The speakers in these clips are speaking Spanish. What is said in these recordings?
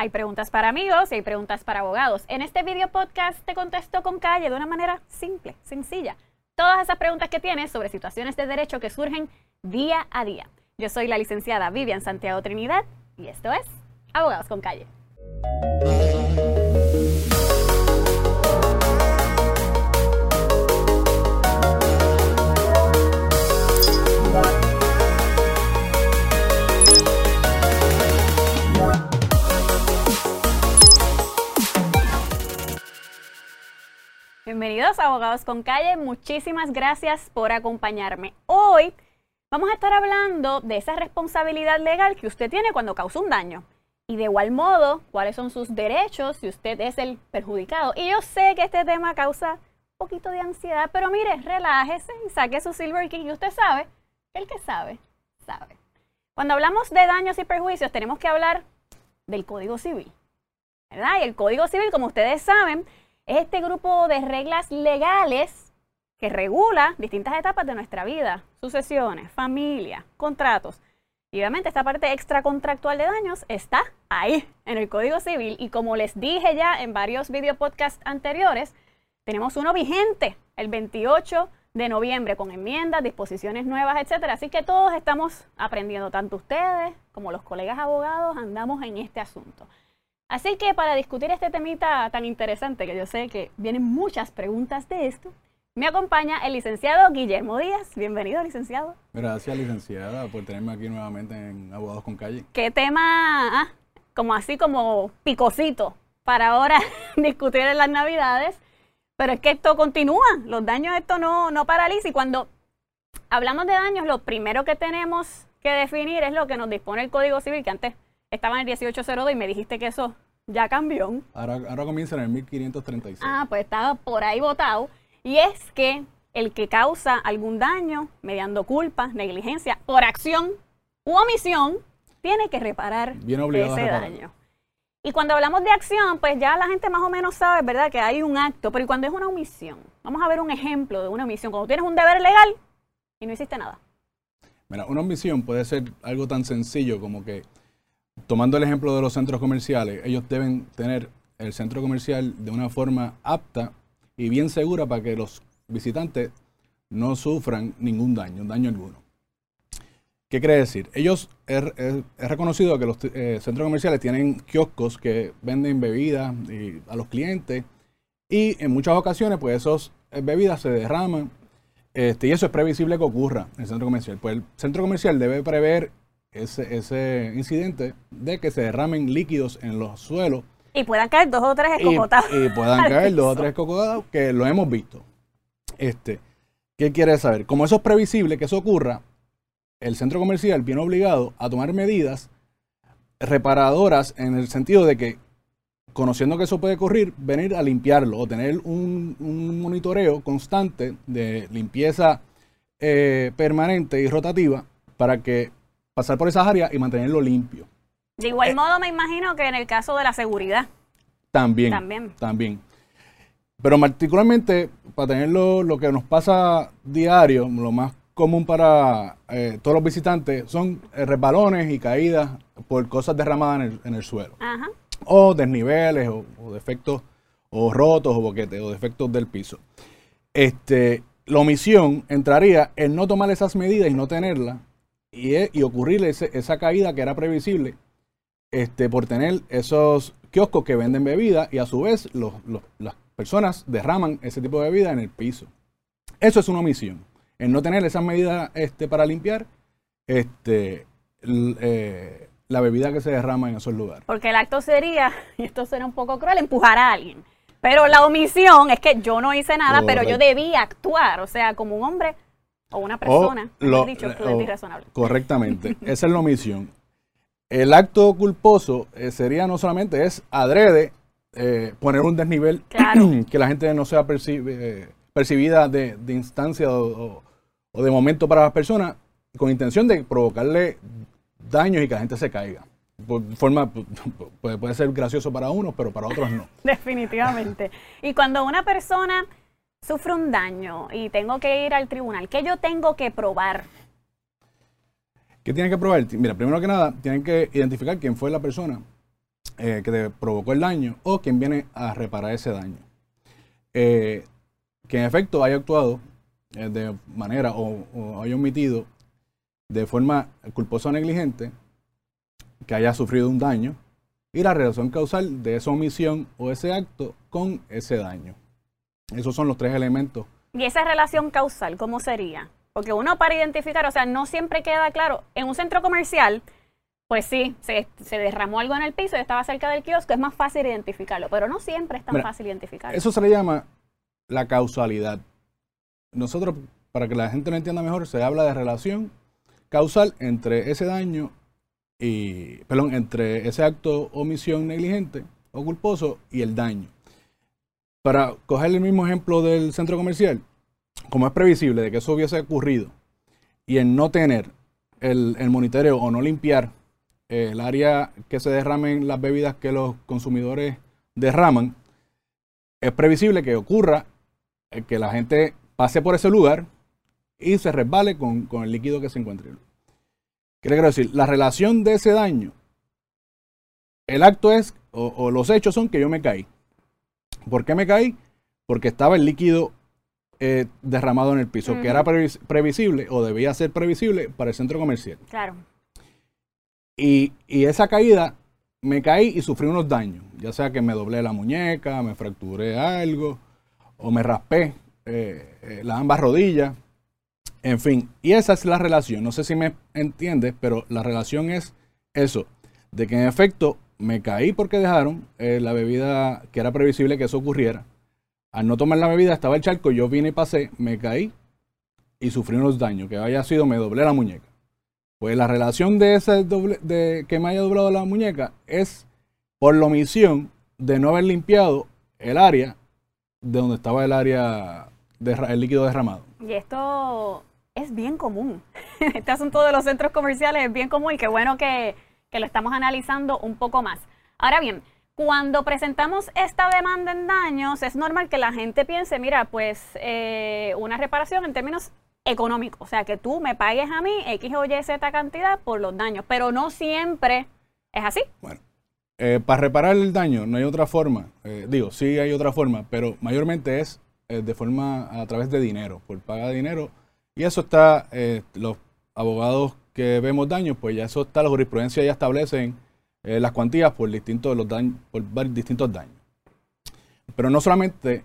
Hay preguntas para amigos y hay preguntas para abogados. En este video podcast te contesto con calle de una manera simple, sencilla. Todas esas preguntas que tienes sobre situaciones de derecho que surgen día a día. Yo soy la licenciada Vivian Santiago Trinidad y esto es Abogados con Calle. Bienvenidos a Abogados con Calle, muchísimas gracias por acompañarme. Hoy vamos a estar hablando de esa responsabilidad legal que usted tiene cuando causa un daño. Y de igual modo, cuáles son sus derechos si usted es el perjudicado. Y yo sé que este tema causa un poquito de ansiedad, pero mire, relájese y saque su Silver King y usted sabe el que sabe, sabe. Cuando hablamos de daños y perjuicios, tenemos que hablar del Código Civil. ¿Verdad? Y el Código Civil, como ustedes saben, es este grupo de reglas legales que regula distintas etapas de nuestra vida, sucesiones, familia, contratos. Y obviamente esta parte extracontractual de daños está ahí en el Código Civil y como les dije ya en varios video podcasts anteriores, tenemos uno vigente el 28 de noviembre con enmiendas, disposiciones nuevas, etcétera. Así que todos estamos aprendiendo, tanto ustedes como los colegas abogados andamos en este asunto. Así que para discutir este temita tan interesante, que yo sé que vienen muchas preguntas de esto, me acompaña el licenciado Guillermo Díaz. Bienvenido, licenciado. Gracias, licenciada, por tenerme aquí nuevamente en Abogados con Calle. ¿Qué tema, ah, como así como picosito, para ahora discutir en las Navidades? Pero es que esto continúa, los daños, esto no, no paraliza. Y cuando hablamos de daños, lo primero que tenemos que definir es lo que nos dispone el Código Civil, que antes estaba en el 1802 y me dijiste que eso ya cambió. Ahora, ahora comienza en el 1536. Ah, pues estaba por ahí votado. Y es que el que causa algún daño mediando culpa, negligencia, por acción u omisión, tiene que reparar ese daño. Y cuando hablamos de acción, pues ya la gente más o menos sabe, ¿verdad?, que hay un acto, pero ¿y cuando es una omisión? Vamos a ver un ejemplo de una omisión. Cuando tienes un deber legal y no hiciste nada. Mira, una omisión puede ser algo tan sencillo como que tomando el ejemplo de los centros comerciales, ellos deben tener el centro comercial de una forma apta y bien segura para que los visitantes no sufran ningún daño, daño alguno. ¿Qué quiere decir? Ellos, es, reconocido que los eh, centros comerciales tienen kioscos que venden bebidas a los clientes y en muchas ocasiones pues esas eh, bebidas se derraman este, y eso es previsible que ocurra en el centro comercial. Pues el centro comercial debe prever ese, ese incidente de que se derramen líquidos en los suelos. Y puedan caer dos o tres escocotados. Y, puedan caer dos o tres escocotados, que lo hemos visto. Este, ¿Qué quiere saber? Como eso es previsible que eso ocurra, el centro comercial viene obligado a tomar medidas reparadoras en el sentido de que, conociendo que eso puede ocurrir, venir a limpiarlo o tener un, monitoreo constante de limpieza eh, permanente y rotativa para que pasar por esas áreas y mantenerlo limpio. De igual eh, modo, me imagino que en el caso de la seguridad. También. También. También. Pero particularmente, para tener lo, que nos pasa diario, lo más común para eh, todos los visitantes son eh, resbalones y caídas por cosas derramadas en el, suelo. Ajá. O desniveles, o, defectos, o rotos, o boquetes, o defectos del piso. Este, la omisión entraría en no tomar esas medidas y no tenerlas y, y ocurrirle esa caída que era previsible este, por tener esos kioscos que venden bebida y a su vez las personas derraman ese tipo de bebida en el piso. Eso es una omisión. En no tener esas medidas este, para limpiar este, eh, la bebida que se derrama en esos lugares. Porque el acto sería, y esto será un poco cruel, empujar a alguien. Pero la omisión es que yo no hice nada, pero yo debía actuar. O sea, como un hombre o una persona, lo, dicho, Correctamente, esa es la omisión. El acto culposo eh, sería no solamente es adrede eh, poner un desnivel que la gente no sea eh, percibida de, instancia o, de momento para las personas con intención de provocarle daños y que la gente se caiga. Por forma, puede, puede ser gracioso para unos, pero para otros no. Definitivamente. Y cuando una persona sufro un daño y tengo que ir al tribunal, ¿qué yo tengo que probar? ¿Qué tienen que probar? Mira, primero que nada, tienen que identificar quién fue la persona eh, que te provocó el daño o quien viene a reparar ese daño. Eh, que en efecto haya actuado eh, de manera o, haya omitido de forma culposa o negligente, que haya sufrido un daño y la relación causal de esa omisión o ese acto con ese daño. Esos son los tres elementos. ¿Y esa relación causal cómo sería? Porque uno para identificar, o sea, no siempre queda claro. En un centro comercial, pues sí, se, derramó algo en el piso y estaba cerca del kiosco, es más fácil identificarlo, pero no siempre es tan fácil identificarlo. Eso se le llama la causalidad. Nosotros, para que la gente lo entienda mejor, se habla de relación causal entre ese daño y, perdón, entre ese acto omisión negligente o culposo y el daño. Para coger el mismo ejemplo del centro comercial, como es previsible de que eso hubiese ocurrido y en no tener el, monitoreo o no limpiar el área que se derramen las bebidas que los consumidores derraman, es previsible que ocurra eh, que la gente pase por ese lugar y se resbale con, el líquido que se encuentre. ¿Qué le quiero decir? La relación de ese daño, el acto es, o, los hechos son que yo me caí. ¿Por qué me caí? Porque estaba el líquido eh, derramado en el piso, que era previsible o debía ser previsible para el centro comercial. Claro. Y, esa caída me caí y sufrí unos daños, ya sea que me doblé la muñeca, me fracturé algo o me raspé eh, eh, las ambas rodillas, en fin, y esa es la relación, no sé si me entiendes, pero la relación es eso, de que en efecto me caí porque dejaron eh, la bebida que era previsible que eso ocurriera. Al no tomar la bebida estaba el charco, yo vine y pasé, me caí y sufrí unos daños, que haya sido me doblé la muñeca. Pues la relación de ese doble, de que me haya doblado la muñeca es por la omisión de no haber limpiado el área de donde estaba el área de, el líquido derramado. Y esto es bien común. Este asunto de los centros comerciales es bien común y qué bueno que, que lo estamos analizando un poco más. Ahora bien, cuando presentamos esta demanda en daños, es normal que la gente piense, mira, pues eh, una reparación en términos económico, o sea, que tú me pagues a mí X o Y Z cantidad por los daños, pero no siempre es así. Bueno, eh, para reparar el daño no hay otra forma, eh, digo, sí hay otra forma, pero mayormente es de forma a través de dinero, por pagar dinero, y eso está, los abogados que vemos daños, pues ya eso está, la jurisprudencia ya establecen las cuantías por distintos, los daños, por distintos daños. Pero no solamente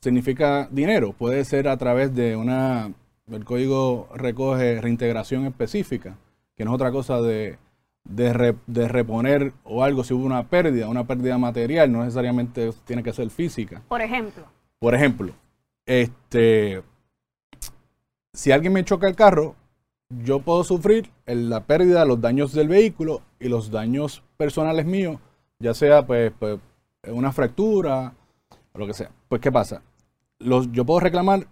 significa dinero. Puede ser a través de una, el código recoge reintegración específica, que no es otra cosa de, de, reponer o algo si hubo una pérdida, una pérdida material, no necesariamente tiene que ser física. Por ejemplo. Por ejemplo, este, si alguien me choca el carro, yo puedo sufrir la pérdida, los daños del vehículo y los daños personales míos, ya sea pues, pues una fractura o lo que sea. Pues, ¿qué pasa? yo puedo reclamar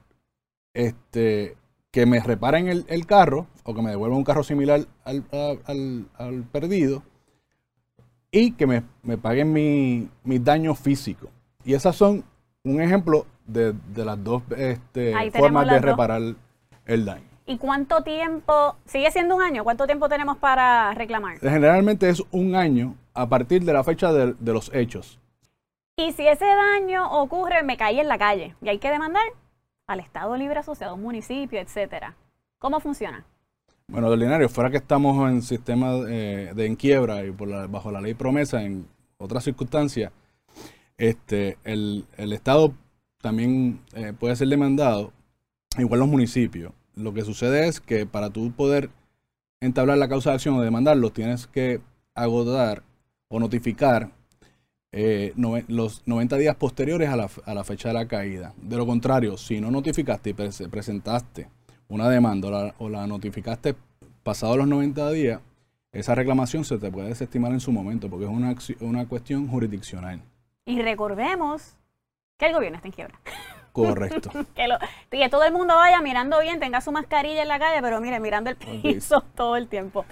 este, que me reparen el, carro o que me devuelvan un carro similar al, perdido y que me, paguen mis daños físicos. Y esas son un ejemplo de, las dos este, formas de reparar el daño. ¿Y cuánto tiempo, sigue siendo un año? ¿Cuánto tiempo tenemos para reclamar? Generalmente es un año a partir de la fecha de los hechos. Y si ese daño ocurre, me caí en la calle y hay que demandar al Estado Libre Asociado, un municipio, etcétera. ¿Cómo funciona? Bueno, de ordinario, fuera que estamos en sistema eh, de en quiebra y por bajo la ley promesa en otras circunstancias, este, el, Estado también eh, puede ser demandado, igual los municipios. Lo que sucede es que para tú poder entablar la causa de acción o demandarlo, tienes que agotar o notificar eh, los 90 días posteriores a la, fecha de la caída. De lo contrario, si no notificaste y presentaste una demanda o la, notificaste pasados los 90 días, esa reclamación se te puede desestimar en su momento porque es una, una cuestión jurisdiccional. Y recordemos que el gobierno está en quiebra. Correcto. que, todo el mundo vaya mirando bien, tenga su mascarilla en la calle, pero mire, mirando el piso todo el tiempo.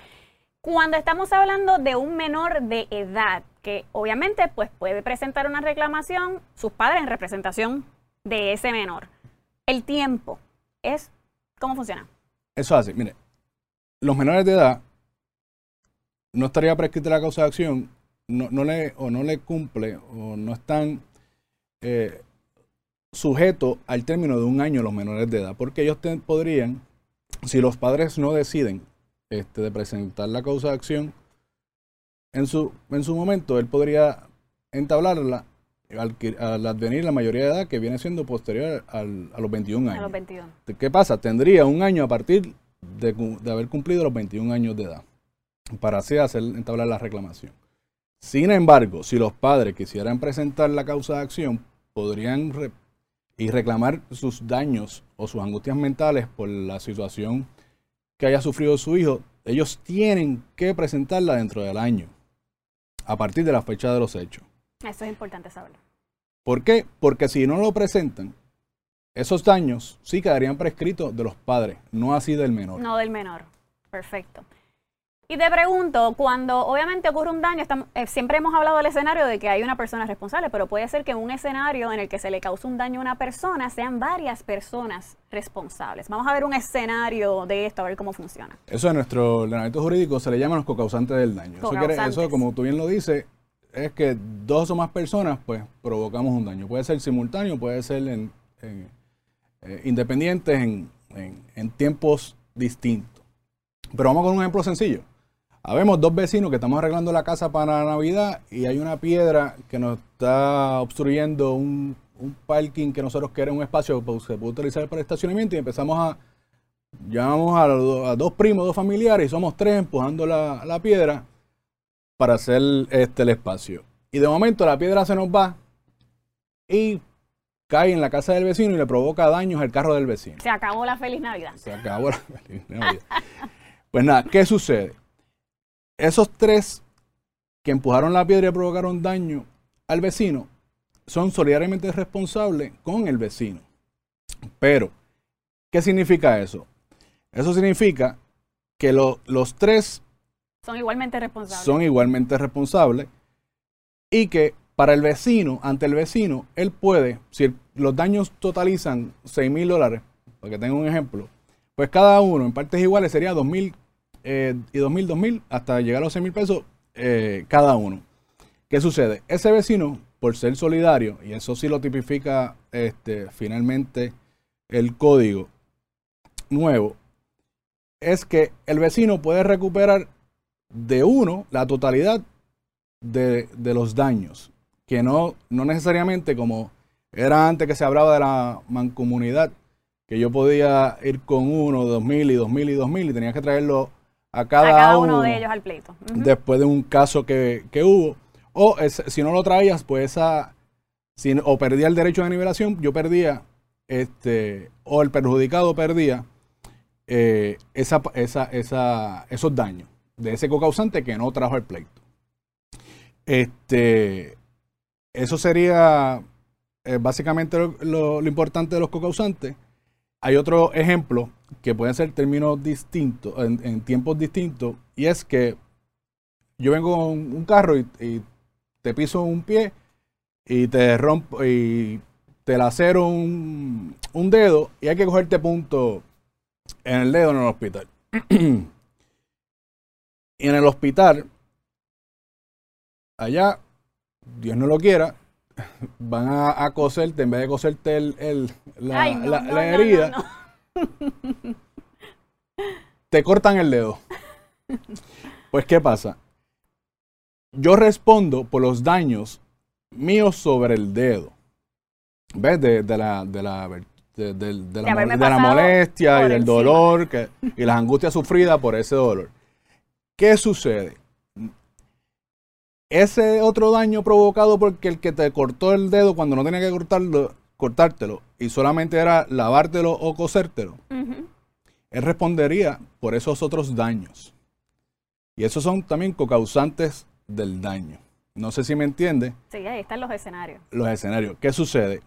Cuando estamos hablando de un menor de edad, que obviamente pues puede presentar una reclamación, sus padres en representación de ese menor. El tiempo es, ¿cómo funciona? Eso hace, mire, los menores de edad no estaría prescrita la causa de acción no, le, o no le cumple o no están eh, sujetos al término de un año los menores de edad, porque ellos podrían, si los padres no deciden este, de presentar la causa de acción, en su, en su momento él podría entablarla al, al, advenir la mayoría de edad que viene siendo posterior a los 21 años. A los 21. ¿Qué pasa? Tendría un año a partir de, de, haber cumplido los 21 años de edad para así hacer entablar la reclamación. Sin embargo, si los padres quisieran presentar la causa de acción, podrían y reclamar sus daños o sus angustias mentales por la situación que haya sufrido su hijo, ellos tienen que presentarla dentro del año, a partir de la fecha de los hechos. Eso es importante saberlo. ¿Por qué? Porque si no lo presentan, esos daños sí quedarían prescritos de los padres, no así del menor. No del menor. Perfecto. Y te pregunto, cuando obviamente ocurre un daño, eh, siempre hemos hablado del escenario de que hay una persona responsable, pero puede ser que en un escenario en el que se le cause un daño a una persona, sean varias personas responsables. Vamos a ver un escenario de esto, a ver cómo funciona. Eso en nuestro ordenamiento jurídico se le llaman los cocausantes del daño. Eso, eso, como tú bien lo dices, es que dos o más personas, pues, provocamos un daño. Puede ser simultáneo, puede ser en, eh, independientes en tiempos distintos. Pero vamos con un ejemplo sencillo. Habemos dos vecinos que estamos arreglando la casa para Navidad y hay una piedra que nos está obstruyendo un, parking que nosotros queremos, un espacio que se puede utilizar para estacionamiento y empezamos a, llamamos a, dos primos, dos familiares y somos tres empujando la, piedra para hacer este, el espacio. Y de momento la piedra se nos va y cae en la casa del vecino y le provoca daños al carro del vecino. Se acabó la feliz Navidad. Se acabó la feliz Navidad. pues nada, ¿qué sucede? Esos tres que empujaron la piedra y provocaron daño al vecino son solidariamente responsables con el vecino. Pero, ¿qué significa eso? Eso significa que los tres son igualmente responsables. Son igualmente responsables y que para el vecino, ante el vecino, él puede, si los daños totalizan 6 mil dólares, para que tenga un ejemplo, pues cada uno en partes iguales sería 2 mil eh, y 2.000, 2.000, hasta llegar a los 6.000 pesos eh, cada uno. ¿Qué sucede? Ese vecino, por ser solidario, y eso sí lo tipifica este, finalmente el código nuevo, es que el vecino puede recuperar de uno la totalidad de, de los daños, que no, no necesariamente como era antes que se hablaba de la mancomunidad, que yo podía ir con uno, dos mil y dos mil y dos mil y tenía que traerlo a cada, uno, de ellos al pleito. Después de un caso que, hubo. O si no lo traías, pues esa, si, o perdía el derecho de nivelación, yo perdía, este, o el perjudicado perdía eh, esa, esa, esa, esos daños de ese cocausante que no trajo el pleito. Este, eso sería eh, básicamente lo, lo importante de los cocausantes. Hay otro ejemplo que pueden ser términos distintos, en, tiempos distintos, y es que yo vengo con un carro y, te piso un pie y te rompo y te lacero un, un dedo y hay que cogerte punto en el dedo en el hospital. y en el hospital, allá, Dios no lo quiera, van a, coserte, en vez de coserte el, la, herida, te cortan el dedo. Pues, ¿qué pasa? Yo respondo por los daños míos sobre el dedo. ¿Ves? De, la, de la, la, molestia y del dolor que, y las angustias sufridas por ese dolor. ¿Qué sucede? ese otro daño provocado porque el que te cortó el dedo cuando no tenía que cortarlo, cortártelo y solamente era lavártelo o cosértelo, él respondería por esos otros daños. Y esos son también cocausantes del daño. No sé si me entiende. Sí, ahí están los escenarios. Los escenarios. ¿Qué sucede?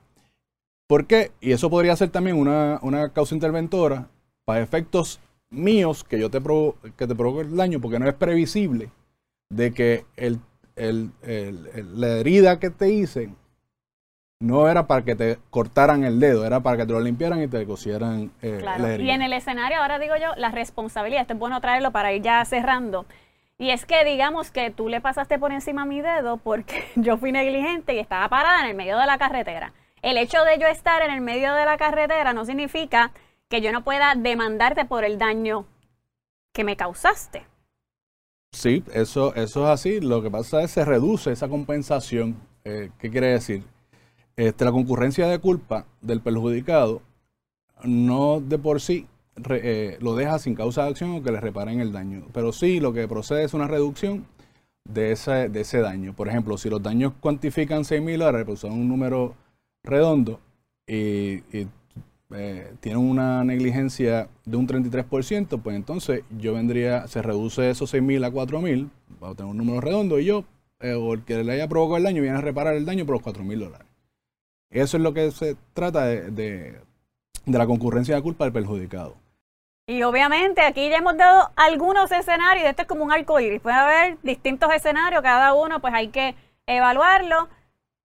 ¿Por qué? Y eso podría ser también una, una causa interventora para efectos míos que yo te, provo que te provoque el daño porque no es previsible de que el el, la herida que te hice no era para que te cortaran el dedo, era para que te lo limpiaran y te cosieran eh, la herida. Y en el escenario, ahora digo yo, la responsabilidad, esto es bueno traerlo para ir ya cerrando. Y es que digamos que tú le pasaste por encima a mi dedo porque yo fui negligente y estaba parada en el medio de la carretera. El hecho de yo estar en el medio de la carretera no significa que yo no pueda demandarte por el daño que me causaste. Sí, eso, eso es así. Lo que pasa es que se reduce esa compensación. Eh, ¿Qué quiere decir? Este, la concurrencia de culpa del perjudicado no de por sí eh, lo deja sin causa de acción o que le reparen el daño. Pero sí lo que procede es una reducción de ese, daño. Por ejemplo, si los daños cuantifican 6 mil dólares, pues son un número redondo y, eh, tienen una negligencia de un 33%, pues entonces yo vendría, se reduce esos 6 mil a 4 mil, va a tener un número redondo y yo, eh, o el que le haya provocado el daño, viene a reparar el daño por los 4 mil dólares. Eso es lo que se trata de, de la concurrencia de culpa del perjudicado. Y obviamente aquí ya hemos dado algunos escenarios, esto es como un arco iris, puede haber distintos escenarios, cada uno pues hay que evaluarlo.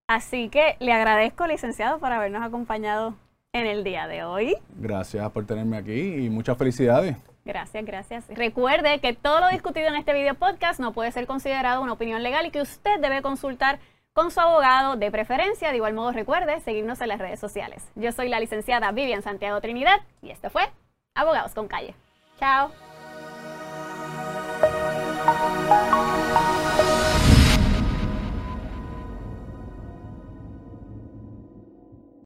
Así que le agradezco, licenciado, por habernos acompañado en el día de hoy. Gracias por tenerme aquí y muchas felicidades. Gracias, gracias. Recuerde que todo lo discutido en este video podcast no puede ser considerado una opinión legal y que usted debe consultar con su abogado de preferencia. De igual modo, recuerde seguirnos en las redes sociales. Yo soy la licenciada Vivian Santiago Trinidad y este fue Abogados con Calle. Chao.